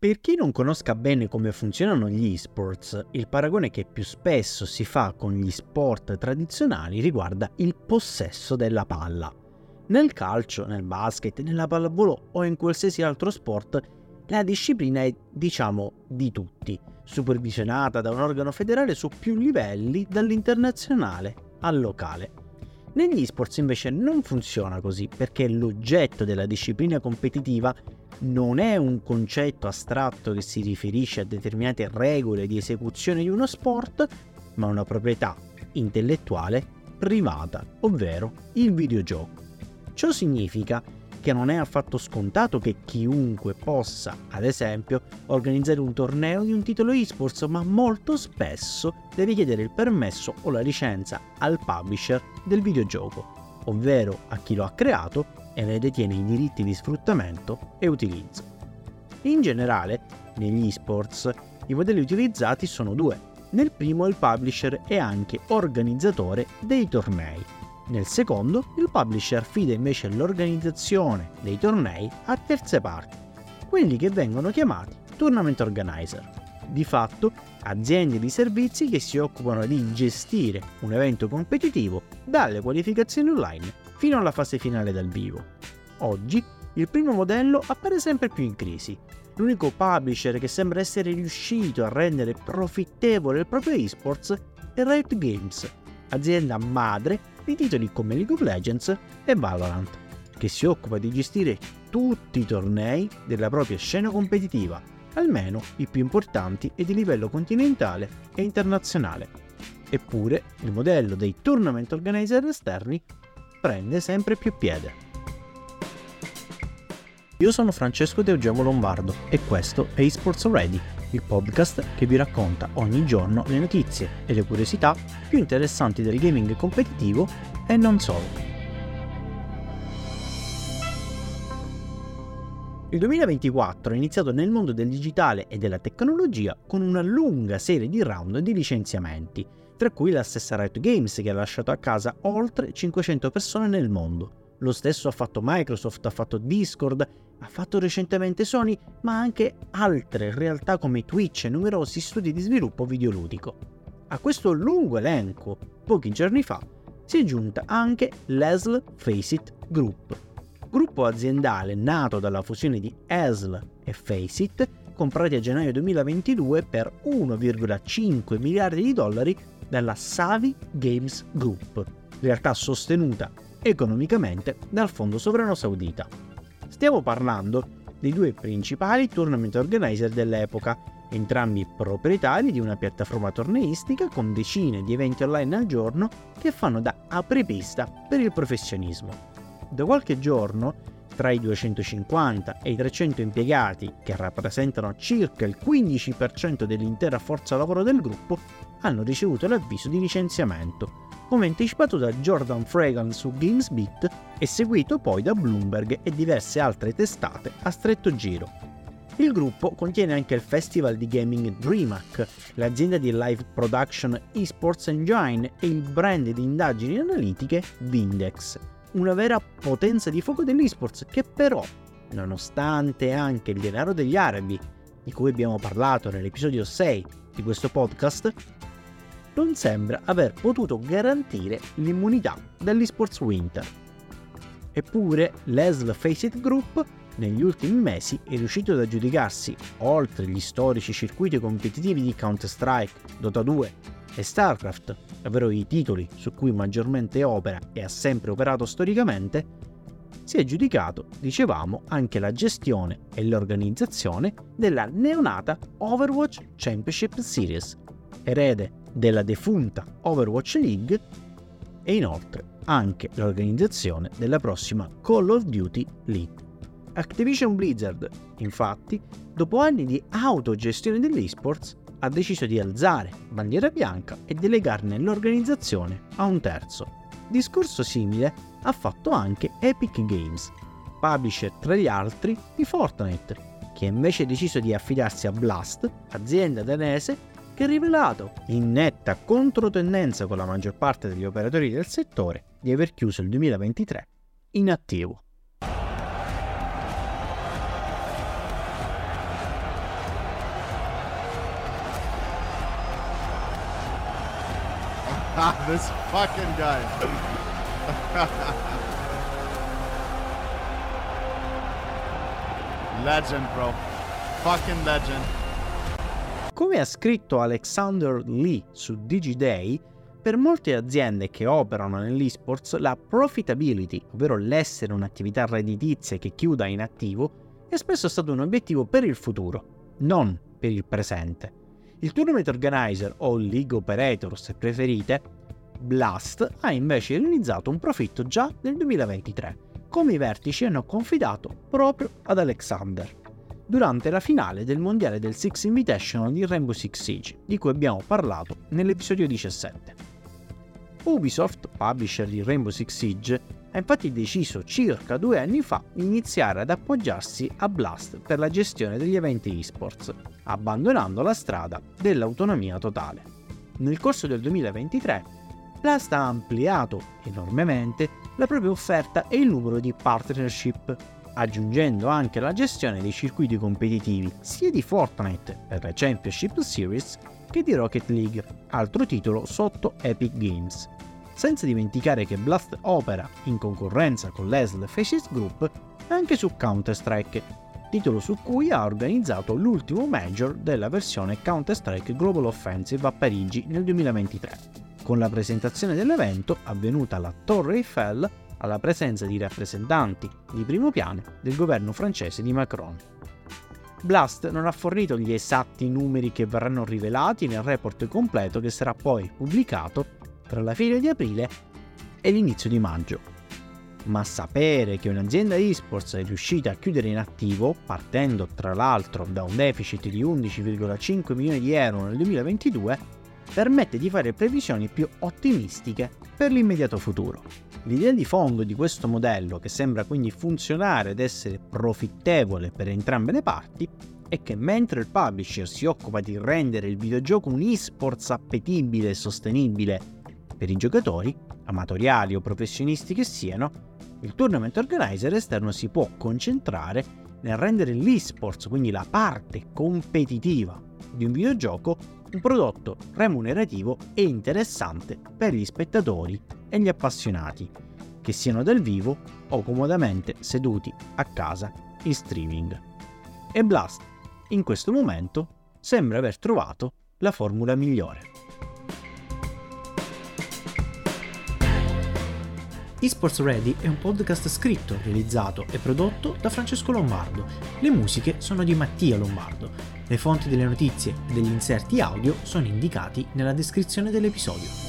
Per chi non conosca bene come funzionano gli esports, il paragone che più spesso si fa con gli sport tradizionali riguarda il possesso della palla. Nel calcio, nel basket, nella pallavolo o in qualsiasi altro sport, la disciplina è, diciamo, di tutti, supervisionata da un organo federale su più livelli, dall'internazionale al locale. Negli esports invece non funziona così perché l'oggetto della disciplina competitiva non è un concetto astratto che si riferisce a determinate regole di esecuzione di uno sport, ma una proprietà intellettuale privata, ovvero il videogioco. Ciò significa che non è affatto scontato che chiunque possa, ad esempio, organizzare un torneo di un titolo esports, ma molto spesso deve chiedere il permesso o la licenza al publisher del videogioco, ovvero a chi lo ha creato e ne detiene i diritti di sfruttamento e utilizzo. In generale, negli esports, i modelli utilizzati sono due. Nel primo il publisher è anche organizzatore dei tornei. Nel secondo, il publisher affida invece l'organizzazione dei tornei a terze parti, quelli che vengono chiamati tournament organizer. Di fatto, aziende di servizi che si occupano di gestire un evento competitivo dalle qualificazioni online fino alla fase finale dal vivo. Oggi il primo modello appare sempre più in crisi. L'unico publisher che sembra essere riuscito a rendere profittevole il proprio esports è Riot Games, azienda madre di titoli come League of Legends e Valorant, che si occupa di gestire tutti i tornei della propria scena competitiva, almeno i più importanti e di livello continentale e internazionale. Eppure il modello dei tournament organizer esterni prende sempre più piede. Io sono Francesco De Eugenio Lombardo e questo è eSports Ready, il podcast che vi racconta ogni giorno le notizie e le curiosità più interessanti del gaming competitivo e non solo. Il 2024 è iniziato nel mondo del digitale e della tecnologia con una lunga serie di round di licenziamenti, tra cui la stessa Riot Games che ha lasciato a casa oltre 500 persone nel mondo. Lo stesso ha fatto Microsoft, ha fatto Discord, ha fatto recentemente Sony, ma anche altre realtà come Twitch e numerosi studi di sviluppo videoludico. A questo lungo elenco, pochi giorni fa, si è giunta anche l'ESL Faceit Group, gruppo aziendale nato dalla fusione di ESL e Faceit, comprati a gennaio 2022 per 1,5 miliardi di dollari dalla Savi Games Group, realtà sostenuta economicamente dal fondo sovrano saudita. Stiamo parlando dei due principali tournament organizer dell'epoca, entrambi proprietari di una piattaforma torneistica con decine di eventi online al giorno che fanno da apripista per il professionismo. Da qualche giorno, tra i 250 e i 300 impiegati, che rappresentano circa il 15% dell'intera forza lavoro del gruppo, hanno ricevuto l'avviso di licenziamento, come anticipato da Jordan Fragan su GamesBeat e seguito poi da Bloomberg e diverse altre testate a stretto giro. Il gruppo contiene anche il festival di gaming DreamHack, l'azienda di live production eSports Engine e il brand di indagini analitiche Vindex, una vera potenza di fuoco dell'esports che però, nonostante anche il denaro degli arabi, di cui abbiamo parlato nell'episodio 6 di questo podcast, non sembra aver potuto garantire l'immunità dall'esports winter. Eppure l'ESL Faceit Group negli ultimi mesi è riuscito ad aggiudicarsi, oltre gli storici circuiti competitivi di Counter-Strike, Dota 2 e StarCraft, ovvero i titoli su cui maggiormente opera e ha sempre operato storicamente, si è aggiudicato, dicevamo, anche la gestione e l'organizzazione della neonata Overwatch Championship Series, erede della defunta Overwatch League e inoltre anche l'organizzazione della prossima Call of Duty League. Activision Blizzard, infatti, dopo anni di autogestione dell'esports, ha deciso di alzare bandiera bianca e delegarne l'organizzazione a un terzo. Discorso simile ha fatto anche Epic Games, publisher tra gli altri di Fortnite, che invece ha deciso di affidarsi a Blast, azienda danese che ha rivelato, in netta controtendenza con la maggior parte degli operatori del settore, di aver chiuso il 2023 in this fucking guy. legend, bro. Fucking legend. Come ha scritto Alexander Lee su DigiDay, per molte aziende che operano nell'esports la profitability, ovvero l'essere un'attività redditizia che chiuda in attivo, è spesso stato un obiettivo per il futuro, non per il presente. Il Tournament Organizer o League Operator se preferite, Blast ha invece realizzato un profitto già nel 2023, come i vertici hanno confidato proprio ad Alexander durante la finale del mondiale del Six Invitational di Rainbow Six Siege, di cui abbiamo parlato nell'episodio 17. Ubisoft, publisher di Rainbow Six Siege, ha infatti deciso circa due anni fa di iniziare ad appoggiarsi a Blast per la gestione degli eventi esports, abbandonando la strada dell'autonomia totale. Nel corso del 2023, Blast ha ampliato enormemente la propria offerta e il numero di partnership aggiungendo anche la gestione dei circuiti competitivi sia di Fortnite per la Championship Series che di Rocket League, altro titolo sotto Epic Games. Senza dimenticare che Blast opera in concorrenza con l'ESL Faces Group anche su Counter-Strike, titolo su cui ha organizzato l'ultimo major della versione Counter-Strike Global Offensive a Parigi nel 2023, con la presentazione dell'evento avvenuta alla Torre Eiffel alla presenza di rappresentanti di primo piano del governo francese di Macron. Blast non ha fornito gli esatti numeri che verranno rivelati nel report completo che sarà poi pubblicato tra la fine di aprile e l'inizio di maggio. Ma sapere che un'azienda esports è riuscita a chiudere in attivo, partendo tra l'altro da un deficit di 11,5 milioni di euro nel 2022, permette di fare previsioni più ottimistiche per l'immediato futuro. L'idea di fondo di questo modello, che sembra quindi funzionare ed essere profittevole per entrambe le parti, è che mentre il publisher si occupa di rendere il videogioco un esports appetibile e sostenibile per i giocatori, amatoriali o professionisti che siano, il tournament organizer esterno si può concentrare nel rendere l'esports, quindi la parte competitiva di un videogioco, un prodotto remunerativo e interessante per gli spettatori e gli appassionati, che siano dal vivo o comodamente seduti a casa in streaming. E Blast, in questo momento, sembra aver trovato la formula migliore. eSports Ready è un podcast scritto, realizzato e prodotto da Francesco Lombardo. Le musiche sono di Mattia Lombardo. Le fonti delle notizie e degli inserti audio sono indicati nella descrizione dell'episodio.